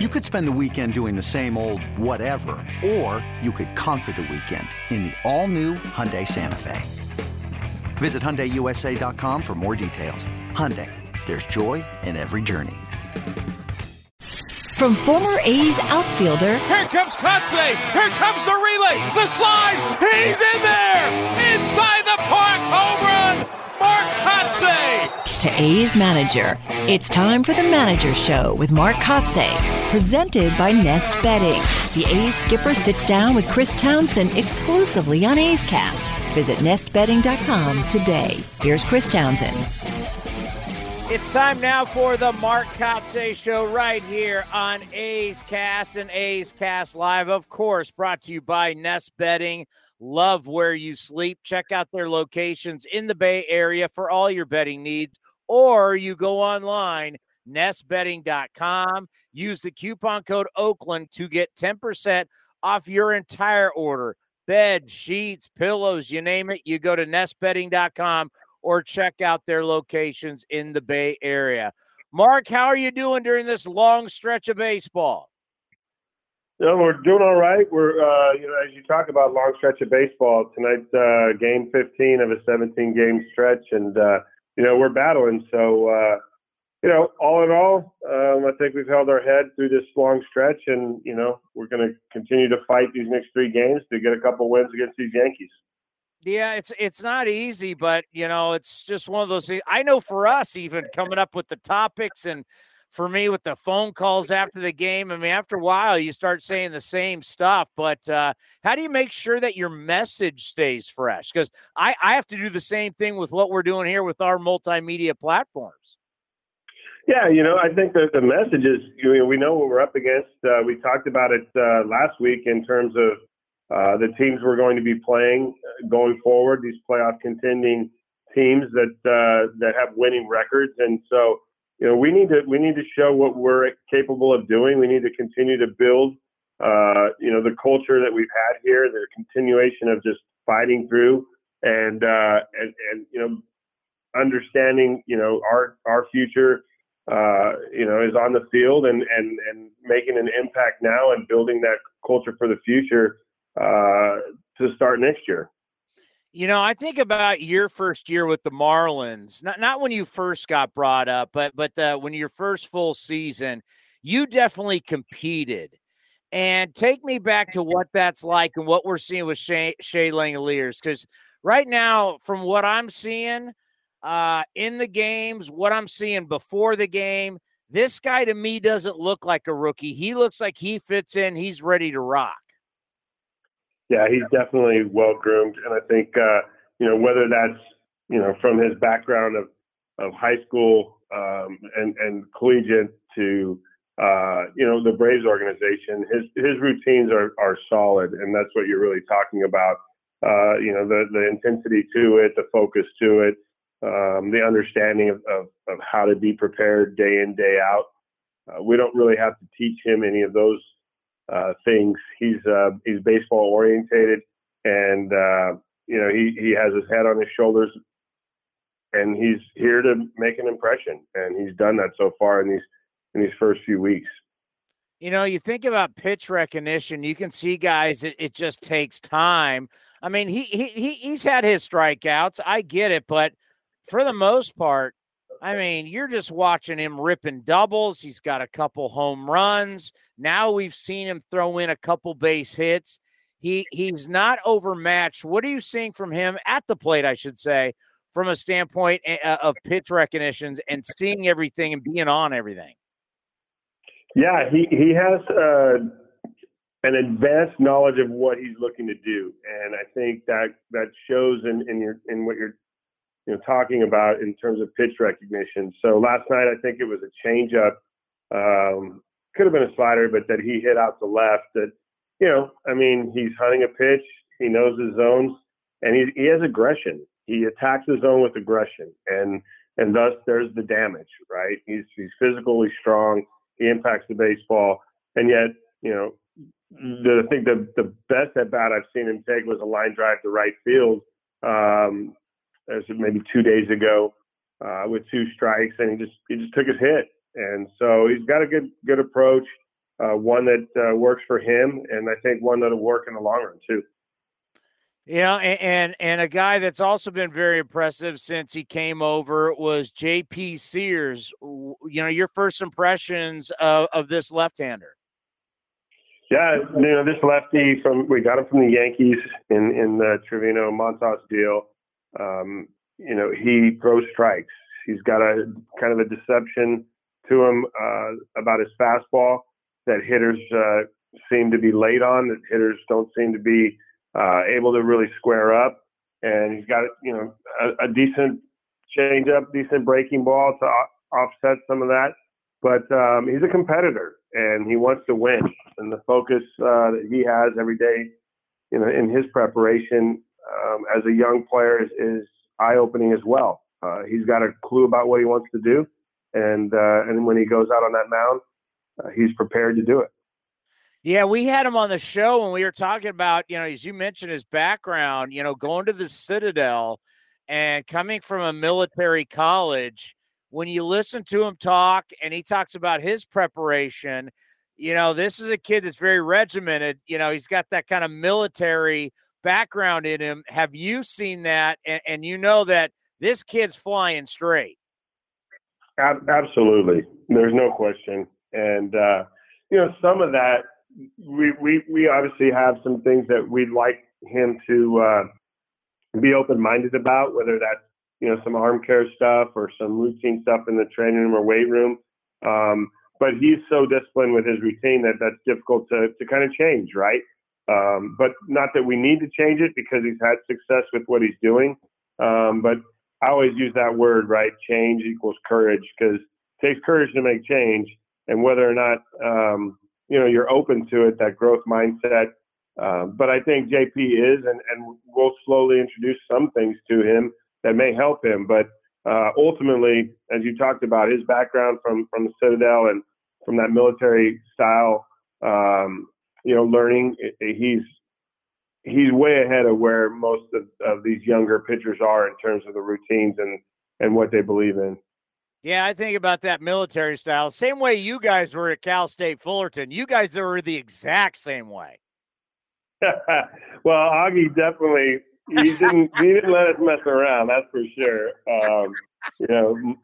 You could spend the weekend doing the same old whatever, or you could conquer the weekend in the all-new Hyundai Santa Fe. Visit HyundaiUSA.com for more details. Hyundai, there's joy in every journey. From former A's outfielder... Here comes Kotsay! Here comes the relay! The slide! He's in there! Inside the park! Home run! Mark Kotsay! To A's manager. It's time for the Manager Show with Mark Kotsay, presented by Nest Bedding. The A's skipper sits down with Chris Townsend exclusively on A's Cast. Visit nestbedding.com today. Here's Chris Townsend. It's time now for the Mark Kotsay Show right here on A's Cast and A's Cast Live, of course, brought to you by Nest Bedding. Love where you sleep. Check out their locations in the Bay Area for all your bedding needs, or you go online, nestbedding.com. Use the coupon code Oakland to get 10% off your entire order bed, sheets, pillows, you name it. You go to nestbedding.com or check out their locations in the Bay Area. Mark, how are you doing during this long stretch of baseball? No, we're doing all right. We're, uh, you know, as you talk about long stretch of baseball, tonight's uh, game 15 of a 17 game stretch, and uh, you know we're battling. So, uh, you know, all in all, um, I think we've held our head through this long stretch, and you know we're going to continue to fight these next three games to get a couple wins against these Yankees. Yeah, it's it's not easy, but you know, it's just one of those things. I know for us, even coming up with the topics and for me with the phone calls after the game. I mean, after a while, you start saying the same stuff. But uh, how do you make sure that your message stays fresh? Because I, I have to do the same thing with what we're doing here with our multimedia platforms. Yeah, you know, I think that the message is you know, we know what we're up against. Uh, we talked about it uh, last week in terms of uh, the teams we're going to be playing uh, going forward. These playoff contending teams that uh, that have winning records, and so you know, we need to we need to show what we're capable of doing. We need to continue to build, uh, you know, the culture that we've had here, the continuation of just fighting through, and uh, and and you know, understanding, you know, our our future, uh, you know, is on the field and and and making an impact now and building that culture for the future uh, to start next year. You know, I think about your first year with the Marlins. Not not when you first got brought up, but but the, when your first full season, you definitely competed. And take me back to what that's like and what we're seeing with Shea, Shea Langeliers. Because right now, from what I'm seeing uh, in the games, what I'm seeing before the game, this guy to me doesn't look like a rookie. He looks like he fits in. He's ready to rock. Yeah, he's definitely well groomed, and I think uh, you know whether that's you know from his background of of high school um, and and collegiate to uh, you know the Braves organization, his his routines are are solid, and that's what you're really talking about. Uh, you know the the intensity to it, the focus to it, um, the understanding of, of of how to be prepared day in day out. Uh, we don't really have to teach him any of those things. He's uh, he's baseball orientated, and uh, you know he he has his head on his shoulders, and he's here to make an impression, and he's done that so far in these in these first few weeks. You know, you think about pitch recognition. You can see guys. It, it just takes time. I mean, he he he's had his strikeouts. I get it, but for the most part, I mean, you're just watching him ripping doubles. He's got a couple home runs. Now we've seen him throw in a couple base hits. He he's not overmatched. What are you seeing from him at the plate, I should say, from a standpoint eh, uh, of pitch recognitions and seeing everything and being on everything? Yeah, he he has uh, an advanced knowledge of what he's looking to do, and I think that that shows in in your in what you're you know, talking about in terms of pitch recognition. So last night, I think it was a changeup. Um, could have been a slider, but that he hit out to left. That, you know, I mean, he's hunting a pitch. He knows his zones, and he he has aggression. He attacks his zone with aggression, and and thus there's the damage, right? He's he's physically strong. He impacts the baseball, and yet, you know, the, I think the the best at bat I've seen him take was a line drive to right field. Um, as maybe two days ago uh, with two strikes, and he just he just took his hit. And so he's got a good good approach. uh, one that uh, works for him, and I think one that'll work in the long run too. Yeah, and, and, and a guy that's also been very impressive since he came over was J.P. Sears. You know, your first impressions of, of this left-hander. Yeah, you know, this lefty from we got him from the Yankees in in the Trevino Montas deal. Um, you know, he throws strikes. He's got a kind of a deception to him uh, about his fastball that hitters uh, seem to be late on. That hitters don't seem to be uh, able to really square up. And he's got you know a, a decent changeup, decent breaking ball to offset some of that. But um, he's a competitor and he wants to win. And the focus uh, that he has every day, you know, in his preparation um, as a young player is, is eye-opening as well. Uh, he's got a clue about what he wants to do, and uh, and when he goes out on that mound, uh, he's prepared to do it. Yeah, we had him on the show and we were talking about, you know, as you mentioned his background, you know, going to the Citadel and coming from a military college. When you listen to him talk and he talks about his preparation, you know, this is a kid that's very regimented. You know, he's got that kind of military background in him. Have you seen that? And, and you know that this kid's flying straight. Absolutely. There's no question. And, uh, you know, some of that we, we, we obviously have some things that we'd like him to uh, be open minded about, whether that's you know some arm care stuff or some routine stuff in the training room or weight room. Um, but he's so disciplined with his routine that that's difficult to to kind of change, right? Um, but not that we need to change it because he's had success with what he's doing. Um, but I always use that word, right? Change equals courage because it takes courage to make change. And whether or not um, you know you're open to it, that growth mindset. Uh, but I think JP is, and, and we'll slowly introduce some things to him that may help him. But uh, ultimately, as you talked about, his background from from the Citadel and from that military style, um, you know, learning, he's he's way ahead of where most of, of these younger pitchers are in terms of the routines and and what they believe in. Yeah, I think about that military style. Same way you guys were at Cal State Fullerton. You guys were the exact same way. well, Augie definitely he didn't he didn't let us mess around. That's for sure. Um, you know,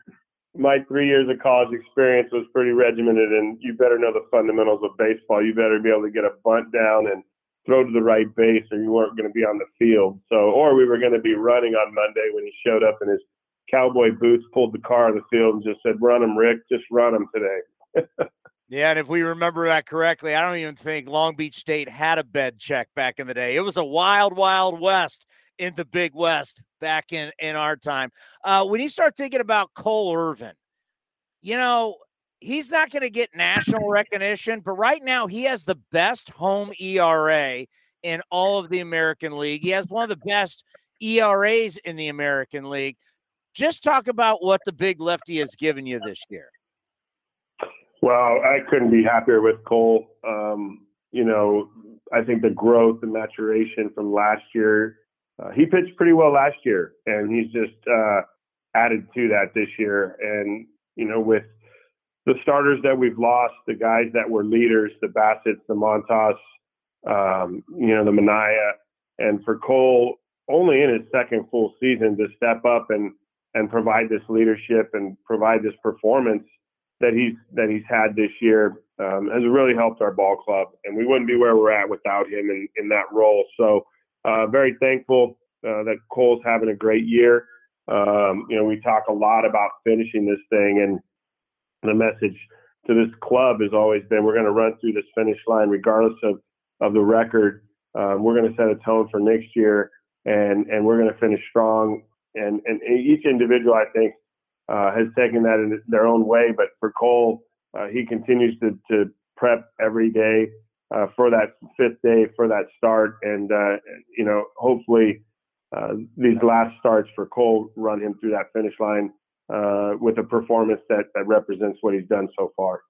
my three years of college experience was pretty regimented, and you better know the fundamentals of baseball. You better be able to get a bunt down and throw to the right base, or you weren't going to be on the field. So, or we were going to be running on Monday when he showed up in his cowboy boots, pulled the car on the field, and just said, "Run them, Rick. Just run them today." yeah, and if we remember that correctly, I don't even think Long Beach State had a bed check back in the day. It was a wild, wild west in the Big West back in in our time. Uh, when you start thinking about Cole Irvin, you know he's not going to get national recognition, but right now he has the best home ERA in all of the American League. He has one of the best ERAs in the American League. Just talk about what the big lefty has given you this year. Well, I couldn't be happier with Cole. Um, you know, I think the growth and maturation from last year, uh, he pitched pretty well last year, and he's just uh, added to that this year. And, you know, with the starters that we've lost, the guys that were leaders, the Bassitts, the Montas, um, you know, the Manaea, and for Cole, only in his second full season to step up and and provide this leadership and provide this performance that he's that he's had this year um, has really helped our ball club, and we wouldn't be where we're at without him in, in that role. So, uh, very thankful uh, that Cole's having a great year. Um, you know, we talk a lot about finishing this thing, and the message to this club has always been: we're going to run through this finish line, regardless of of the record. Um, we're going to set a tone for next year, and and we're going to finish strong and and each individual I think uh, has taken that in their own way. But for Cole, uh, he continues to to prep every day uh, for that fifth day for that start, and uh, you know hopefully uh, these last starts for Cole run him through that finish line uh, with a performance that that represents what he's done so far.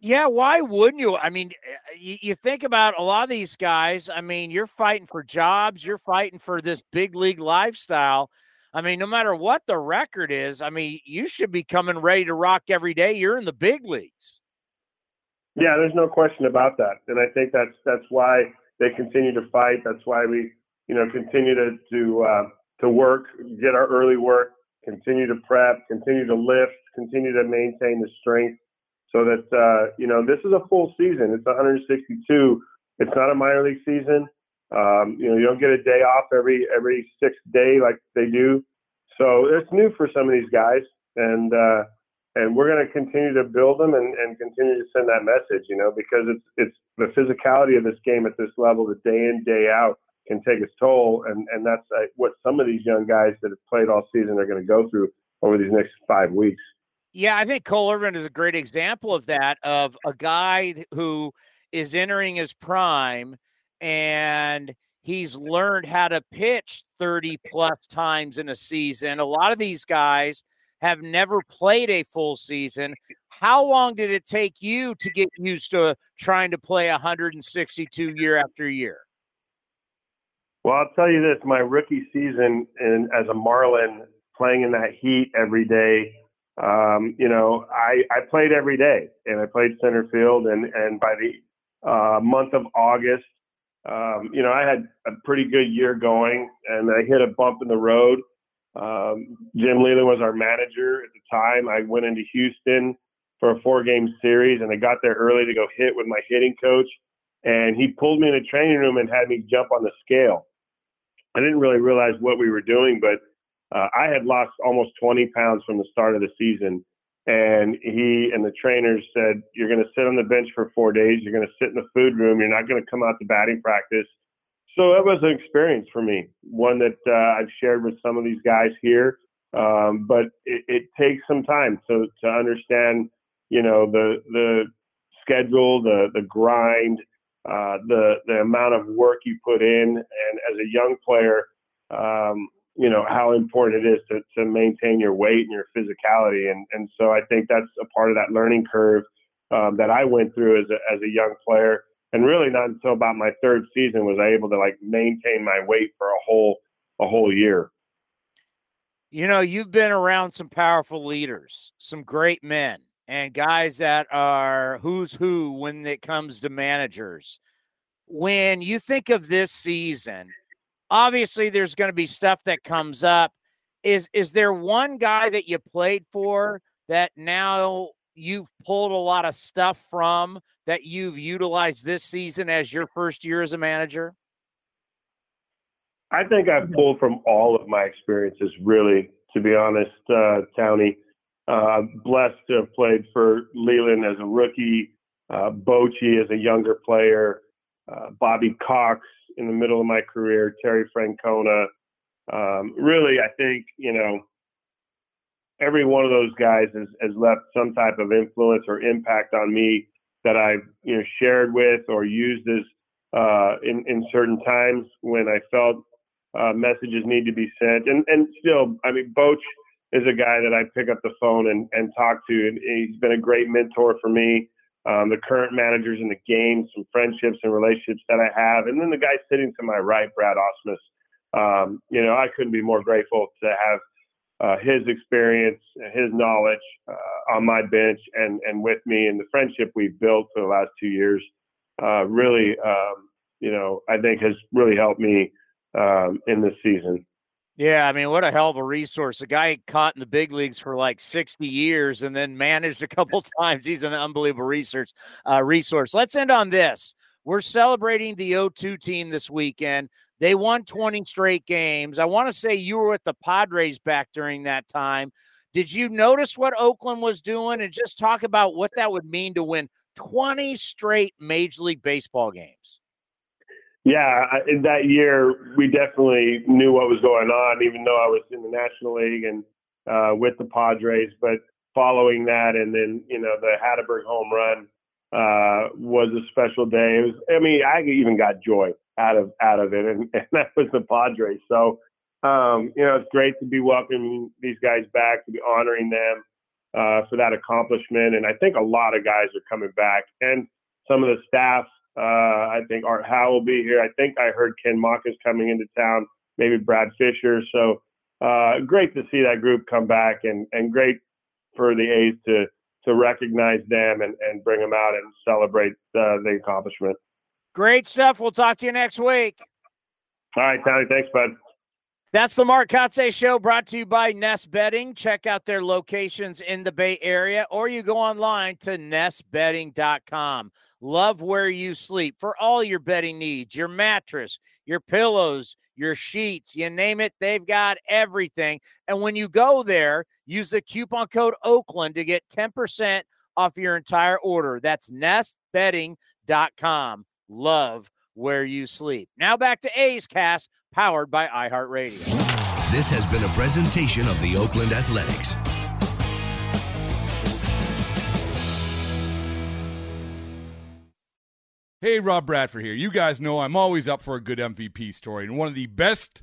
Yeah, why wouldn't you? I mean, you, you, think about a lot of these guys. I mean, you're fighting for jobs, you're fighting for this big league lifestyle. I mean, no matter what the record is, I mean, you should be coming ready to rock every day. You're in the big leagues. Yeah, there's no question about that, and I think that's that's why they continue to fight. That's why we, you know, continue to to uh, to work, get our early work, continue to prep, continue to lift, continue to maintain the strength, so that uh, you know this is a full season. It's 162. It's not a minor league season. Um, you know, you don't get a day off every every sixth day like they do. So it's new for some of these guys, and uh, and we're going to continue to build them and, and continue to send that message. You know, because it's it's the physicality of this game at this level, the day in day out, can take its toll, and and that's uh, what some of these young guys that have played all season are going to go through over these next five weeks. Yeah, I think Cole Irvin is a great example of that, of a guy who is entering his prime and he's learned how to pitch 30 plus times in a season. A lot of these guys have never played a full season. How long did it take you to get used to trying to play 162 year after year? Well, I'll tell you this: my rookie season, and as a Marlin, playing in that heat every day, um, you know, I, I played every day, and I played center field, and and by the uh, month of August, um, you know, I had a pretty good year going, and I hit a bump in the road. Um, Jim Leyland was our manager at the time. I went into Houston for a four-game series, and I got there early to go hit with my hitting coach, and he pulled me in the training room and had me jump on the scale. I didn't really realize what we were doing, but uh, I had lost almost 20 pounds from the start of the season, and he and the trainers said, You're going to sit on the bench for four days. You're going to sit in the food room. You're not going to come out to batting practice. So it was an experience for me, one that uh, I've shared with some of these guys here. Um, but it, it takes some time to, to understand, you know, the, the schedule, the, the grind, uh, the, the amount of work you put in. And as a young player, um, you know how important it is to, to maintain your weight and your physicality and and so I think that's a part of that learning curve um, that I went through as a, as a young player and really not until about my third season was I able to like maintain my weight for a whole a whole year. You know, you've been around some powerful leaders, some great men, and guys that are who's who when it comes to managers. When you think of this season, obviously there's going to be stuff that comes up. Is is there one guy that you played for that now you've pulled a lot of stuff from that you've utilized this season as your first year as a manager? I think I've pulled from all of my experiences, really, to be honest, uh, Towny. Uh, blessed to have played for Leyland as a rookie, uh, Bochy as a younger player, uh, Bobby Cox in the middle of my career, Terry Francona. Um, really, I think, you know, every one of those guys has, has left some type of influence or impact on me that I've, you know, shared with or used as uh, in, in certain times when I felt uh, messages need to be sent. And, and still, I mean, Boch is a guy that I pick up the phone and, and talk to, and he's been a great mentor for me um, the current managers in the game, some friendships and relationships that I have, and then the guy sitting to my right, Brad Ausmus. Um, you know, I couldn't be more grateful to have uh, his experience, his knowledge uh, on my bench and and with me, and the friendship we've built for the last two years. Uh, really, um, you know, I think has really helped me um, in this season. Yeah, I mean, what a hell of a resource. A guy caught in the big leagues for like 60 years and then managed a couple times. He's an unbelievable research uh, resource. Let's end on this. We're celebrating the 0-2 team this weekend. They won 20 straight games. I want to say you were with the Padres back during that time. Did you notice what Oakland was doing and just talk about what that would mean to win 20 straight Major League Baseball games? Yeah, in that year we definitely knew what was going on, even though I was in the National League and uh, with the Padres. But following that, and then you know the Hatteberg home run uh, was a special day. It was, I mean, I even got joy out of out of it, and, and that was the Padres. So um, you know, it's great to be welcoming these guys back, to be honoring them uh, for that accomplishment. And I think a lot of guys are coming back, and some of the staff uh, I think Art Howe will be here. I think I heard Ken Macha is coming into town, maybe Brad Fischer. So uh, great to see that group come back and, and great for the A's to to recognize them and, and bring them out and celebrate uh, the accomplishment. Great stuff. We'll talk to you next week. All right, Tony. Thanks, bud. That's the Mark Kotsay Show brought to you by Nest Bedding. Check out their locations in the Bay Area or you go online to nestbedding.com. Love where you sleep for all your bedding needs your mattress, your pillows, your sheets, you name it, they've got everything. And when you go there, use the coupon code Oakland to get 10% off your entire order. That's nestbedding.com. Love where you sleep. Now back to A's Cast, powered by iHeartRadio. This has been a presentation of the Oakland Athletics. Hey, Rob Bradford here. You guys know I'm always up for a good MVP story, and one of the best